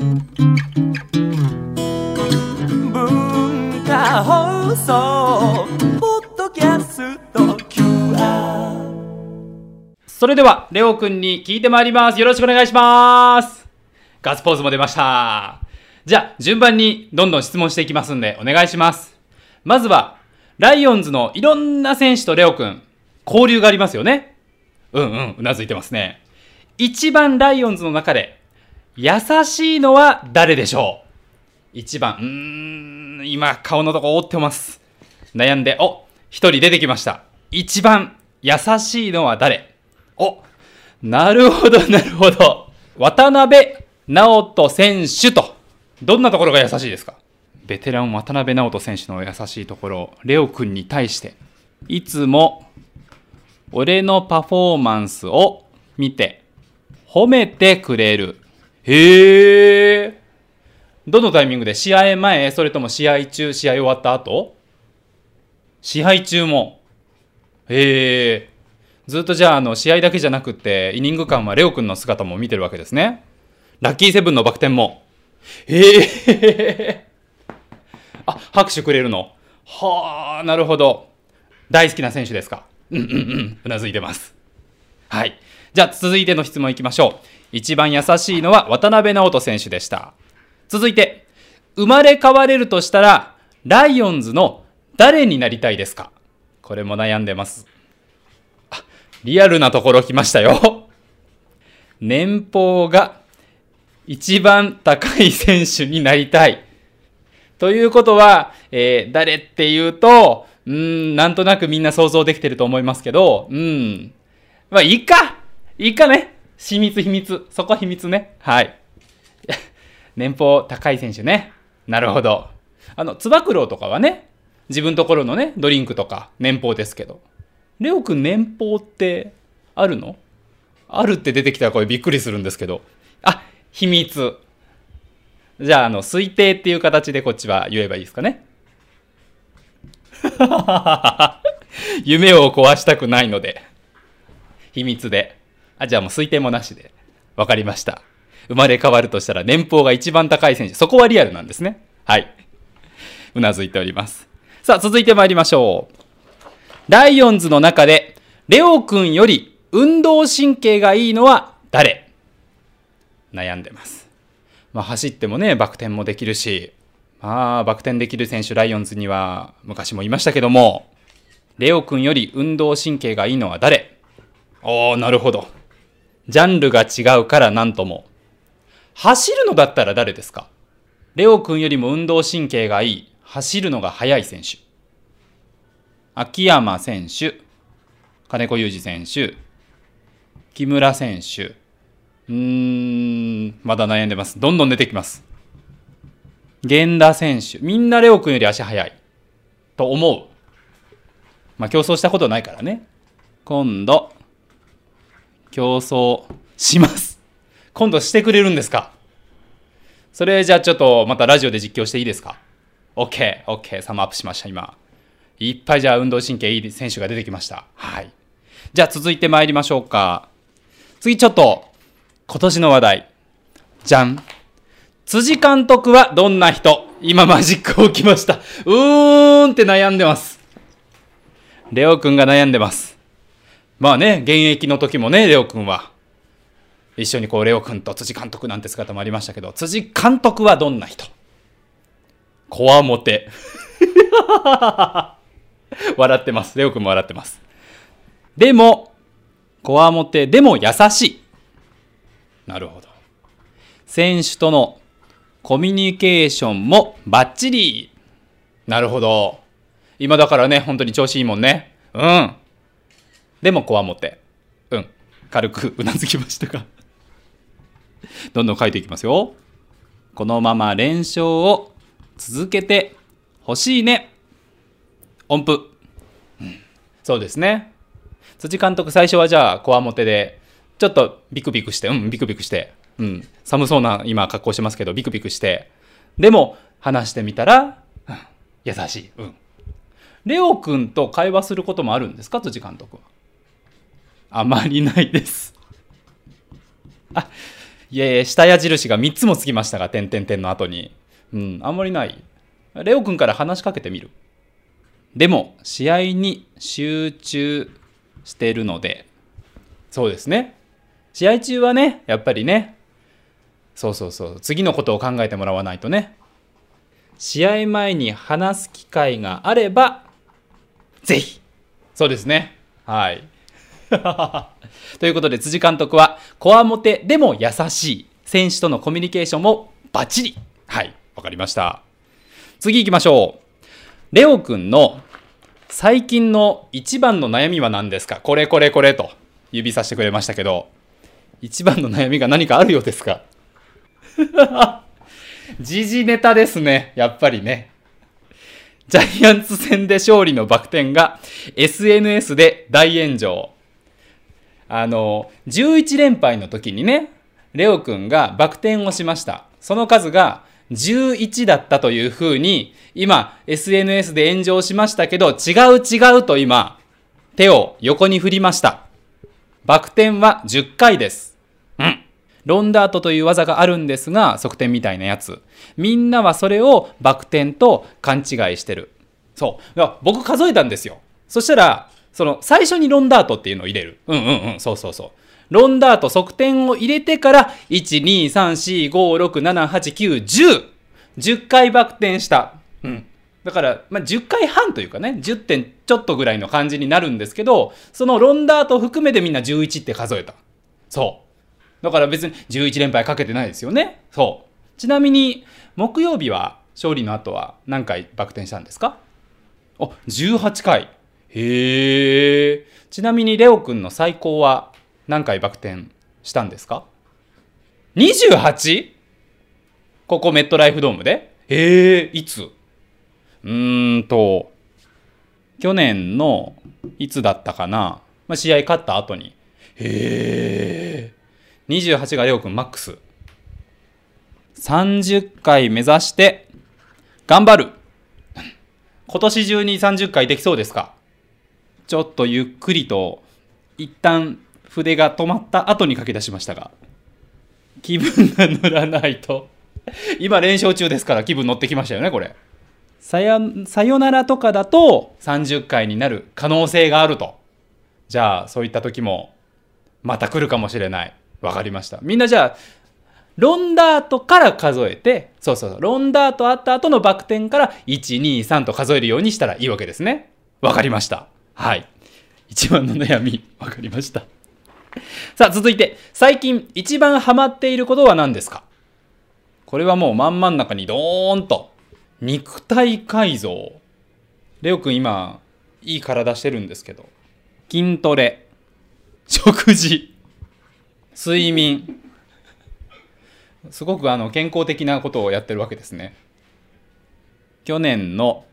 文化放送ポッドキャスト QR それでは、レオくんに聞いてまいります。よろしくお願いします。ガッツポーズも出ました。じゃあ、順番にどんどん質問していきますんで、お願いします。まずは、ライオンズのいろんな選手とレオくん、交流がありますよね。うんうん、うなずいてますね。一番ライオンズの中で、優しいのは誰でしょう？一番、うーん、今、顔のとこ覆ってます。悩んで、お、一人出てきました。一番優しいのは誰？お、なるほど、なるほど。渡辺直人選手と、どんなところが優しいですか？ベテラン渡辺直人選手の優しいところ、レオ君に対して、いつも、俺のパフォーマンスを見て、褒めてくれる。へー。どのタイミングで試合前、それとも試合中、試合終わった後？試合中も。へえ。ずっとじゃあ、あの、試合だけじゃなくて、イニング間はレオ君の姿も見てるわけですね。ラッキーセブンのバク転も。へえ。あ、拍手くれるの。はあ、なるほど。大好きな選手ですか。うんうんうん。うなずいてます。はい。じゃあ、続いての質問いきましょう。一番優しいのは渡辺直人選手でした。続いて、生まれ変われるとしたら、ライオンズの誰になりたいですか？これも悩んでます。あ、リアルなところ来ましたよ。年俸が一番高い選手になりたい。ということは、えー誰っていうと、うん、なんとなくみんな想像できてると思いますけど、うん。まあ、いいかいいかね秘密秘密。そこ秘密ね。はい。年俸高い選手ね。なるほど。あの、つば九郎とかはね、自分ところのね、ドリンクとか年俸ですけど。レオくん年俸ってあるの？あるって出てきたらこれびっくりするんですけど。あ、秘密。じゃあ、あの、推定っていう形でこっちは言えばいいですかね。夢を壊したくないので。秘密で。あ、じゃあもう推定もなしで。わかりました。生まれ変わるとしたら年俸が一番高い選手。そこはリアルなんですね。はい。うなずいております。さあ、続いて参りましょう。ライオンズの中で、レオ君より運動神経がいいのは誰？悩んでます。まあ、走ってもね、バク転もできるし、まあ、バク転できる選手、ライオンズには昔もいましたけども、レオ君より運動神経がいいのは誰？おー、なるほど。ジャンルが違うからなんとも。走るのだったら誰ですか？レオ君よりも運動神経がいい、走るのが速い選手。秋山選手、金子裕二選手、木村選手。うーん、まだ悩んでます。どんどん出てきます。源田選手。みんなレオ君より足速い。と思う。まあ競争したことないからね。今度、競争します。今度してくれるんですか？それじゃあちょっとまたラジオで実況していいですか ?OK、OK、サムアップしました、今。いっぱいじゃあ運動神経いい選手が出てきました。はい。じゃあ続いて参りましょうか。次ちょっと、今年の話題。じゃん。辻監督はどんな人？今マジック起きました。うーんって悩んでます。レオくんが悩んでます。まあね、現役の時もね、レオくんは。一緒にこう、レオくんと辻監督なんて姿もありましたけど、辻監督はどんな人？こわもて。笑ってます。レオくんも笑ってます。でも、こわもて、でも優しい。なるほど。選手とのコミュニケーションもバッチリ。なるほど。今だからね、本当に調子いいもんね。うん。でもこわもて。うん。軽くうなずきましたが。どんどん書いていきますよ。このまま連勝を続けてほしいね。音符。うんそうですね。辻監督最初はじゃあこわもてで、ちょっとビクビクして、うん、ビクビクして、うん、寒そうな今格好してますけど、ビクビクして、でも話してみたら、うん優しい。うん。レオ君と会話することもあるんですか？辻監督は。あまりないです。あ、いやいや、下矢印が3つもつきましたが、点々点の後に。うん、あんまりない。レオ君から話しかけてみる。でも、試合に集中してるので、そうですね。試合中はね、やっぱりね、そうそうそう、次のことを考えてもらわないとね。試合前に話す機会があれば、ぜひ。そうですね。はい。ということで、辻監督は、こわもてでも優しい。選手とのコミュニケーションもバッチリ。はい。わかりました。次行きましょう。レオくんの最近の一番の悩みは何ですか？これこれこれと指さしてくれましたけど、一番の悩みが何かあるようですか？時事ネタですね。やっぱりね。ジャイアンツ戦で勝利のバク転が SNS で大炎上。あの、11連敗の時にね、レオくんがバク転をしました。その数が11だったというふうに、今 SNS で炎上しましたけど、違う違うと今、手を横に振りました。バク転は10回です。うん。ロンダートという技があるんですが、側転みたいなやつ。みんなはそれをバク転と勘違いしてる。そう。僕数えたんですよ。そしたら、その、最初にロンダートっていうのを入れる。うんうんうん、そうそうそう。ロンダート側転を入れてから、1、2、3、4、5、6、7、8、9、10。10回バク転した。うん。だから、まあ、10回半というかね、10点ちょっとぐらいの感じになるんですけど、そのロンダート含めてみんな11って数えた。そう。だから別に11連敗かけてないですよね。そう。ちなみに、木曜日は勝利の後は何回バク転したんですか？あ、18回。へえ。ちなみにレオくんの最高は何回バク転したんですか？28? ここメットライフドームで？へえ、いつ？うーんと、去年のいつだったかな、まあ、試合勝った後に。へえ。28がレオくんマックス。30回目指して、頑張る。今年中に30回できそうですか？ちょっとゆっくりと、一旦筆が止まった後に書き出しましたが、気分が乗らないと。今連勝中ですから気分乗ってきましたよね、これ。さよ、さよならとかだと30回になる可能性があると。じゃあ、そういった時も、また来るかもしれない。わかりました。みんなじゃあ、ロンダートから数えて、そうそうそう、ロンダートあった後のバク転から1、2、3と数えるようにしたらいいわけですね。わかりました。はい。一番の悩み、わかりました。さあ、続いて、最近一番ハマっていることは何ですか？これはもう真ん真ん中にドーンと。肉体改造。レオくん今、いい体してるんですけど。筋トレ。食事。睡眠。すごくあの健康的なことをやってるわけですね。去年の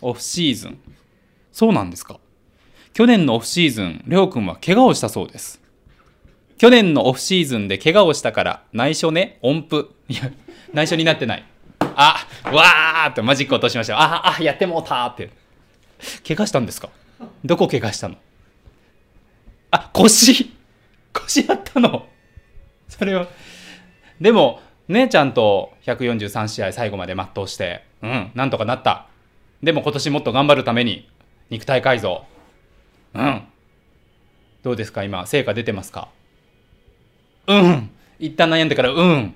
オフシーズン。そうなんですか？去年のオフシーズン、りょうくんは怪我をしたそうです。去年のオフシーズンで怪我をしたから、内緒ね、音符。いや、内緒になってない。あ、わーってマジック落としました。あ、あ、やってもうたーって。怪我したんですか？どこ怪我したの？あ、腰腰やったのそれは。でも、ね、ちゃんと143試合最後まで全うして、うん、なんとかなった。でも今年もっと頑張るために、肉体改造。うん。どうですか？今、成果出てますか？うん。一旦悩んでから、うん。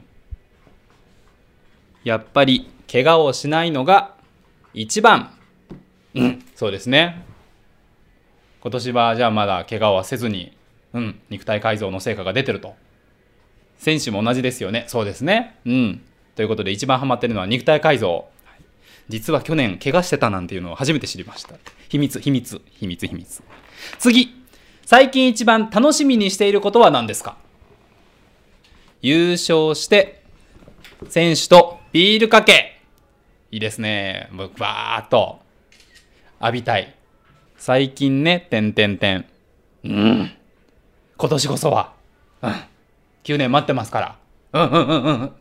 やっぱり、怪我をしないのが一番。うん、そうですね。今年はじゃあまだ怪我はせずに、うん、肉体改造の成果が出てると。選手も同じですよね。そうですね。うん。ということで一番ハマってるのは肉体改造。実は去年怪我してたなんていうのを初めて知りました。秘密、秘密、秘密、秘密。次。最近一番楽しみにしていることは何ですか？優勝して、選手とビールかけ。いいですね。もうバーっと浴びたい。最近ね、てんてんてん。うん。今年こそは。うん。9年待ってますから。うんうんうんうんうん。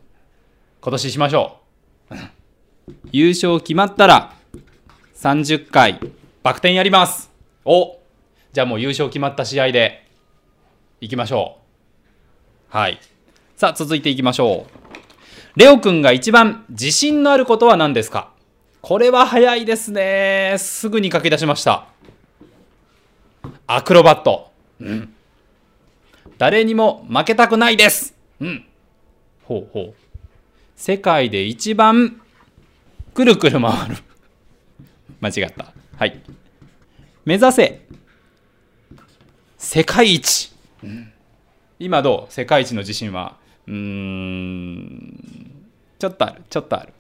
今年しましょう。うん優勝決まったら、30回、バク転やります。おじゃあもう優勝決まった試合で、行きましょう。はい。さあ、続いていきましょう。レオくんが一番自信のあることは何ですか？これは早いですね。すぐに書き出しました。アクロバット。うん。誰にも負けたくないです。うん。ほうほう。世界で一番くるくる回る。間違った。はい。目指せ。世界一、うん。今どう？世界一の自信は。うーん。ちょっとある。ちょっとある。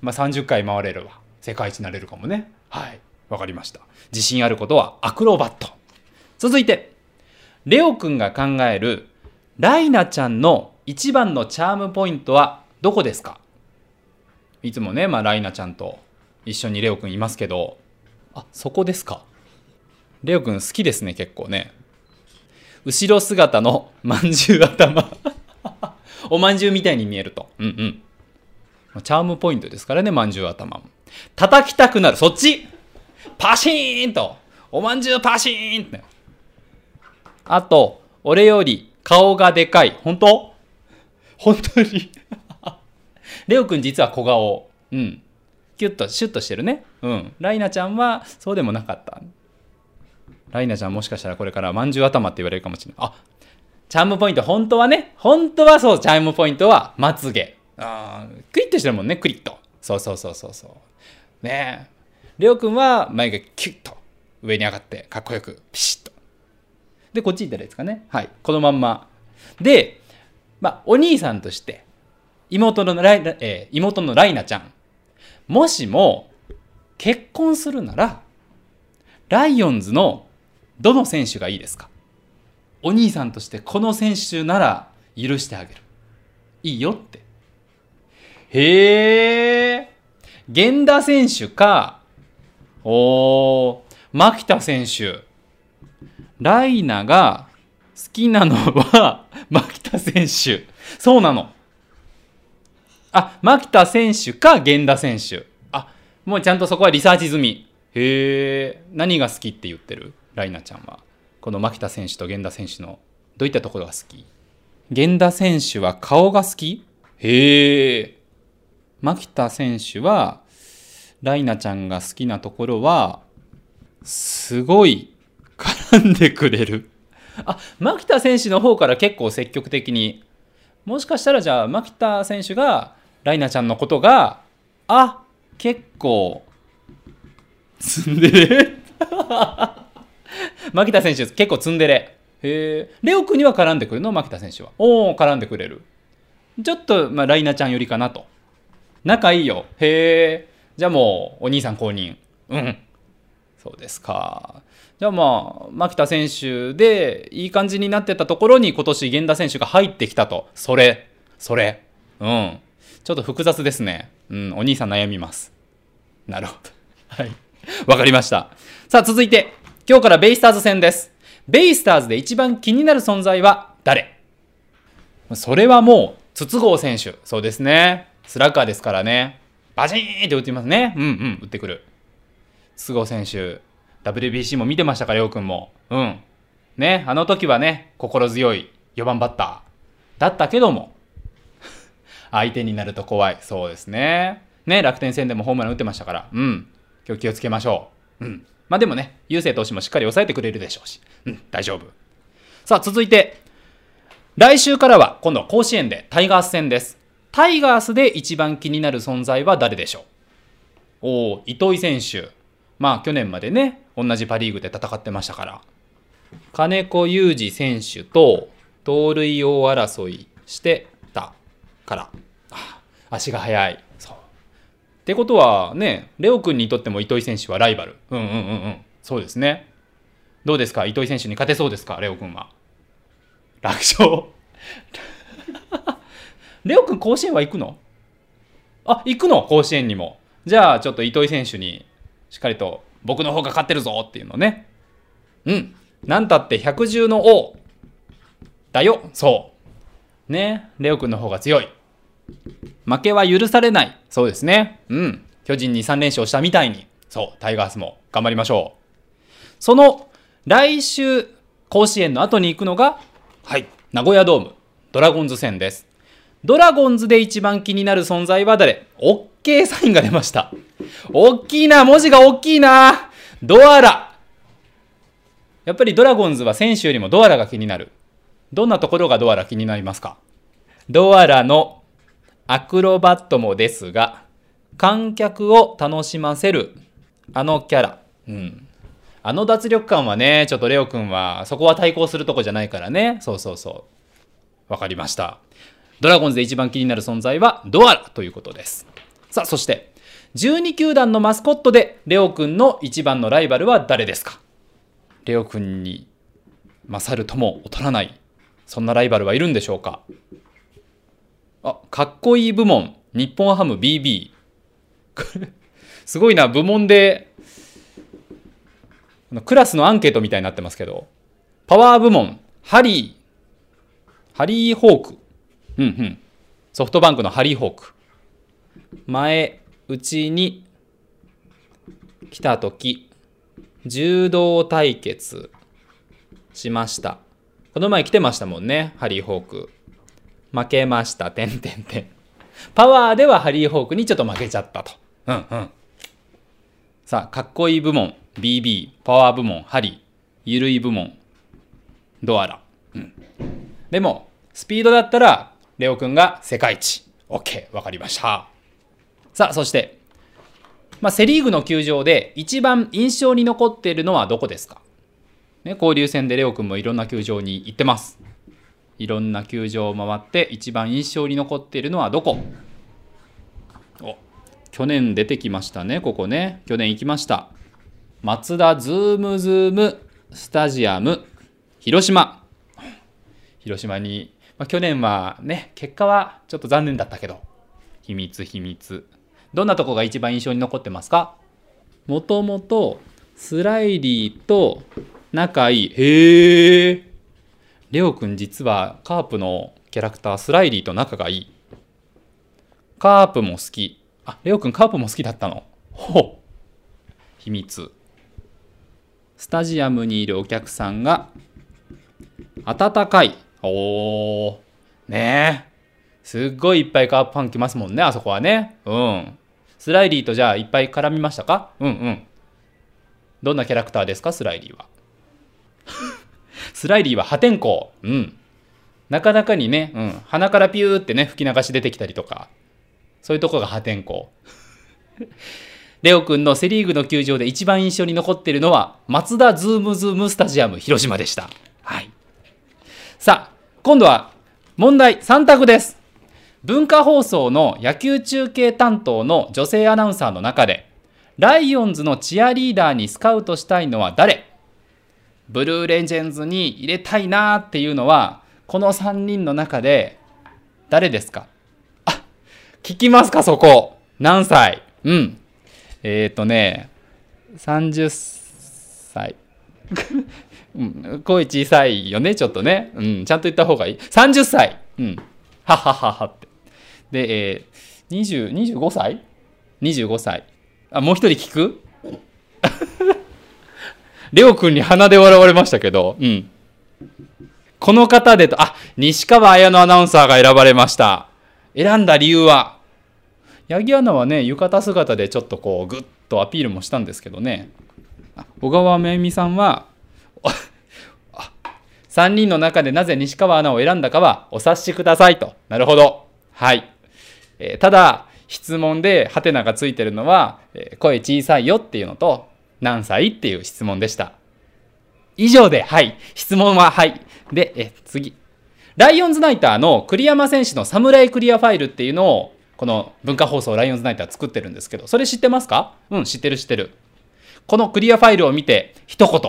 まあ30回回れれば世界一になれるかもね。はい。わかりました。自信あることはアクロバット。続いてレオくんが考えるライナちゃんの一番のチャームポイントはどこですか？いつもね、まあ、ライナちゃんと一緒にレオくんいますけど。あそこですか？レオくん好きですね結構ね。後ろ姿の まんじゅう頭。おまんじゅうみたいに見えると。うんうん。まあチャームポイントですからねまんじゅう頭も。叩きたくなる。そっち！パシーンと。おまんじゅうパシーンって。あと俺より顔がでかい。本当？本当にレオくん実は小顔。うん。キュッとシュッとしてるね。うん。ライナちゃんはそうでもなかった。ライナちゃんもしかしたらこれからまんじゅう頭って言われるかもしれない。あチャームポイント本当はね。本当はそうチャームポイントはまつげ。あークリッとしてるもんねクリッと。そうそうそうそうそう。ねえ。レオくんは眉毛キュッと。上に上がってかっこよくピシッと。でこっち行ったらいいですかね。はい。このまんま。でまあお兄さんとして妹のライナ、えー妹のライナちゃん。もしも結婚するならライオンズのどの選手がいいですか？お兄さんとしてこの選手なら許してあげる。いいよって。へえ源田選手かおー牧田選手。ライナが好きなのは牧田選手。そうなの。あ牧田選手か源田選手。あもうちゃんとそこはリサーチ済み。へえ何が好きって言ってる？ライナちゃんは。この牧田選手と源田選手のどういったところが好き？源田選手は顔が好き？へえ牧田選手はライナちゃんが好きなところはすごい絡んでくれる。あ牧田選手の方から結構積極的に。もしかしたらじゃあ牧田選手がライナちゃんのことがあ結構ツンデレ。牧田選手結構ツンデレ。へえレオ君には絡んでくるの？牧田選手は。おお絡んでくれる。ちょっと、まあ、ライナちゃん寄りかなと。仲いいよ。へえじゃあもうお兄さん公認。うん。そうですか。じゃあまあ牧田選手でいい感じになってたところに今年源田選手が入ってきたと。それ。それ。うん。ちょっと複雑ですね。うんお兄さん悩みます。なるほど。はい。わかりました。さあ続いて今日からベイスターズ戦です。ベイスターズで一番気になる存在は誰？それはもう筒香選手。そうですね。スラッガーですからね。バチーンって打ってますね。うんうん打ってくる。筒香選手 WBC も見てましたか、りょうくんも。うん。ね、あの時はね、心強い4番バッターだったけども、相手になると怖い。そうですね。ね、楽天戦でもホームラン打ってましたから、うん。今日気をつけましょう。うん。まあでもね、優勢投手もしっかり抑えてくれるでしょうし、うん、大丈夫。さあ、続いて、来週からは今度は甲子園でタイガース戦です。タイガースで一番気になる存在は誰でしょう？おお、糸井選手。まあ去年までね、同じパ・リーグで戦ってましたから。金子裕二選手と盗塁王争いしてたから。足が速い。そう。ってことはね、レオ君にとっても糸井選手はライバル。うんうんうんうん。そうですね。どうですか？糸井選手に勝てそうですか？レオ君は。楽勝。レオ君甲子園は行くの？あ、行くの？甲子園にも。じゃあちょっと糸井選手にしっかりと僕の方が勝ってるぞっていうのね。うん。なんたって百獣の王だよ。そう。ね。レオ君の方が強い。負けは許されない。そうですね。うん。巨人に3連勝したみたいに。そう。タイガースも頑張りましょう。その来週甲子園の後に行くのが、はい。名古屋ドームドラゴンズ戦です。ドラゴンズで一番気になる存在は誰 ?OK サインが出ました。大きいな、文字が大きいな。ドアラ。やっぱりドラゴンズは選手よりもドアラが気になる。どんなところがドアラ気になりますか？ドアラのアクロバットもですが、観客を楽しませるあのキャラ。うん。あの脱力感はね、ちょっとレオ君は、そこは対抗するとこじゃないからね。そうそうそう。わかりました。ドラゴンズで一番気になる存在はドアラということです。さあ、そして、12球団のマスコットでレオ君の一番のライバルは誰ですか？レオ君に勝るとも劣らない、そんなライバルはいるんでしょうか？あ、かっこいい部門、日本ハム BB。すごいな、部門で、クラスのアンケートみたいになってますけど、パワー部門、ハリー、ハリー・ホーク。うんうん。ソフトバンクのハリー・ホーク。前、うちに来たとき、柔道対決しました。この前来てましたもんね、ハリー・ホーク。負けました、てんてんてん。パワーではハリー・ホークにちょっと負けちゃったと。うんうん。さあ、かっこいい部門、BB、パワー部門、ハリー、ゆるい部門、ドアラ。うん。でも、スピードだったら、レオくんが世界一。OK、わかりました。さあ、そして、まあ、セ・リーグの球場で一番印象に残っているのはどこですか、ね、交流戦でレオくんもいろんな球場に行ってます。いろんな球場を回って一番印象に残っているのはどこ？お去年出てきましたね、ここね。去年行きました。松田ズームズームスタジアム広島。広島に、まあ、去年はね、結果はちょっと残念だったけど、秘密秘密。どんなとこが一番印象に残ってますか？もともとスライリーと仲いい。へえ。レオくん実はカープのキャラクタースライリーと仲がいい。カープも好き。あ、レオくんカープも好きだったの？ほう。秘密。スタジアムにいるお客さんが温かい。おー。ねえ。すっごいいっぱいカープファン来ますもんね、あそこはね。うん。スライリーとじゃあいっぱい絡みましたか？うんうん。どんなキャラクターですか、スライリーは。スライリーは破天荒。うん。なかなかにね、うん。鼻からピューってね、吹き流し出てきたりとか。そういうとこが破天荒。レオくんのセリーグの球場で一番印象に残っているのは、マツダ Zoom-Zoom スタジアム広島でした。はい。さあ、今度は問題3択です。文化放送の野球中継担当の女性アナウンサーの中で、ライオンズのチアリーダーにスカウトしたいのは誰？ブルーレジェンズに入れたいなっていうのは、この3人の中で誰ですか？あ、聞きますかそこ。何歳？うん。えっ、ー、とね、30歳。うん、声小さいよね、ちょっとね。うん、ちゃんと言った方がいい。30歳。うん。ははははって。で、えー、20、25歳 ?25 歳。あ、もう一人聞く？レオ君に鼻で笑われましたけど、うん。この方でと、あ、西川綾乃アナウンサーが選ばれました。選んだ理由は八木アナはね、浴衣姿でちょっとこう、ぐっとアピールもしたんですけどね。小川めみさんは、3人の中でなぜ西川アナを選んだかはお察しくださいと。なるほど。はい。えー、ただ、質問でハテナがついてるのは、えー、声小さいよっていうのと、何歳？っていう質問でした。以上で、はい。質問は、はい。で、え次。ライオンズナイターの栗山選手のサムライクリアファイルっていうのを、この文化放送ライオンズナイター作ってるんですけど、それ知ってますか？うん、知ってる知ってる。このクリアファイルを見て、一言、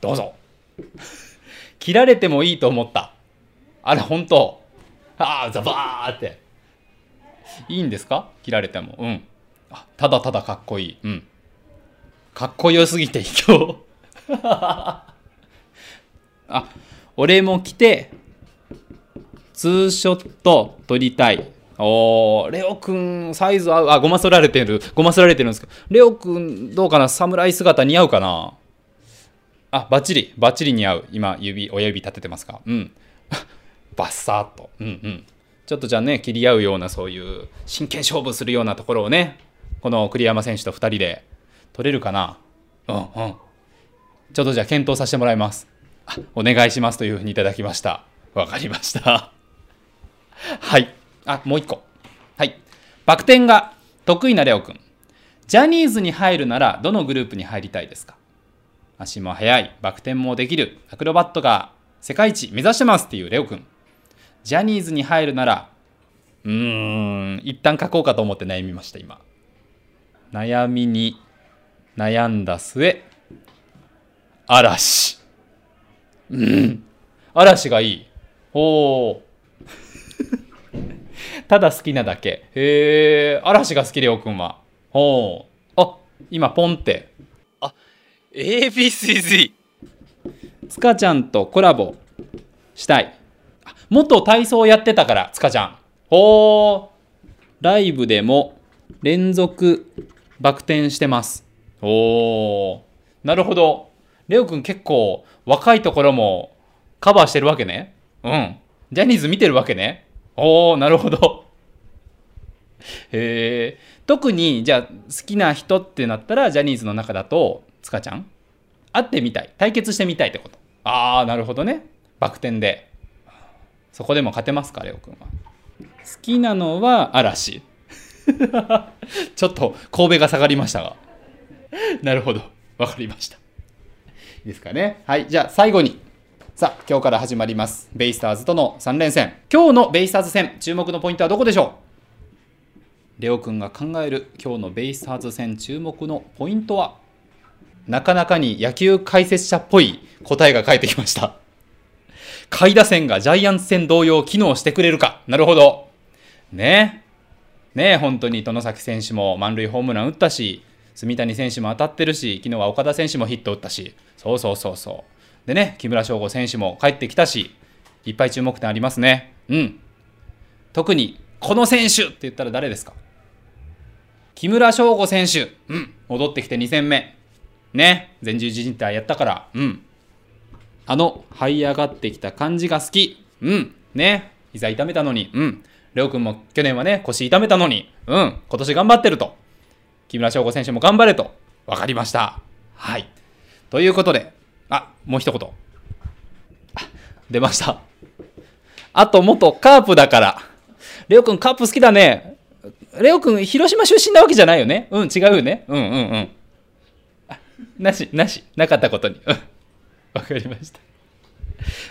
どうぞ。切られてもいいと思った。あれ、本当ああ、ザバーって。いいんですか？切られても。うん。あただただかっこいい。うん。かっこよすぎて今日。あ、俺も来て、ツーショット撮りたい。おー、レオくん、サイズ合う。あ、ごますられてる。ごますられてるんですけど、レオくん、どうかな？侍姿似合うかな？あ、バッチリ、バッチリ似合う。今、指、親指立ててますか？うん。バッサーっと。うんうん。ちょっとじゃあね、切り合うようなそういう真剣勝負するようなところをね、この栗山選手と2人で取れるかな？うんうん。ちょっとじゃあ検討させてもらいます。あお願いしますというふうにいただきました。わかりました。はい。あ、もう一個。はい。バク転が得意なレオくん。ジャニーズに入るならどのグループに入りたいですか？足も速い、バク転もできる、アクロバットが世界一目指してますっていうレオくん。ジャニーズに入るなら、うーん、一旦書こうかと思って悩みました、今。悩みに悩んだ末、嵐。うん。嵐がいい。おー。ただ好きなだけ。へえ、嵐が好きレオくんは。おー。あ、今ポンって。ABCZ つかちゃんとコラボしたい。あ元体操やってたから、つかちゃん。おー。ライブでも連続バク転してます。おー。なるほど。レオくん結構若いところもカバーしてるわけね。うん。ジャニーズ見てるわけね。おー、なるほど。へえ。特に、じゃあ、好きな人ってなったら、ジャニーズの中だと、つかちゃん？会ってみたい。対決してみたいってこと。ああ、なるほどね。バク転で。そこでも勝てますか、レオくんは。好きなのは嵐。ちょっと神戸が下がりましたが。なるほど。わかりました。いいですかね。はい。じゃあ最後に。さあ、今日から始まります。ベイスターズとの3連戦。今日のベイスターズ戦、注目のポイントはどこでしょう？レオくんが考える今日のベイスターズ戦注目のポイントは？なかなかに野球解説者っぽい答えが返ってきました。下位打線がジャイアンツ戦同様機能してくれるか。なるほど。ねね本当に外崎選手も満塁ホームラン打ったし、住谷選手も当たってるし、昨日は岡田選手もヒット打ったし、そうそうそうそう。でね、木村翔吾選手も帰ってきたし、いっぱい注目点ありますね。うん。特に、この選手って言ったら誰ですか？木村翔吾選手。うん。戻ってきて2戦目。ね。前十字靭帯やったから。うん。あの、這い上がってきた感じが好き。うん。ね。膝痛めたのに。うん。レオ君も去年はね、腰痛めたのに。うん。今年頑張ってると。木村翔吾選手も頑張れと。わかりました。はい。ということで、あ、もう一言。出ました。あと、元カープだから。レオ君カープ好きだね。レオ君広島出身なわけじゃないよね。うん、違うよね。うんうんうん。なし、なし、なかったことに。うん。わかりました。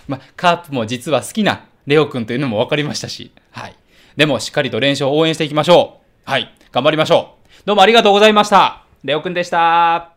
まあ、カープも実は好きなレオ君というのも分かりましたし、はい。でも、しっかりと練習を応援していきましょう。はい。頑張りましょう。どうもありがとうございました。レオくんでした。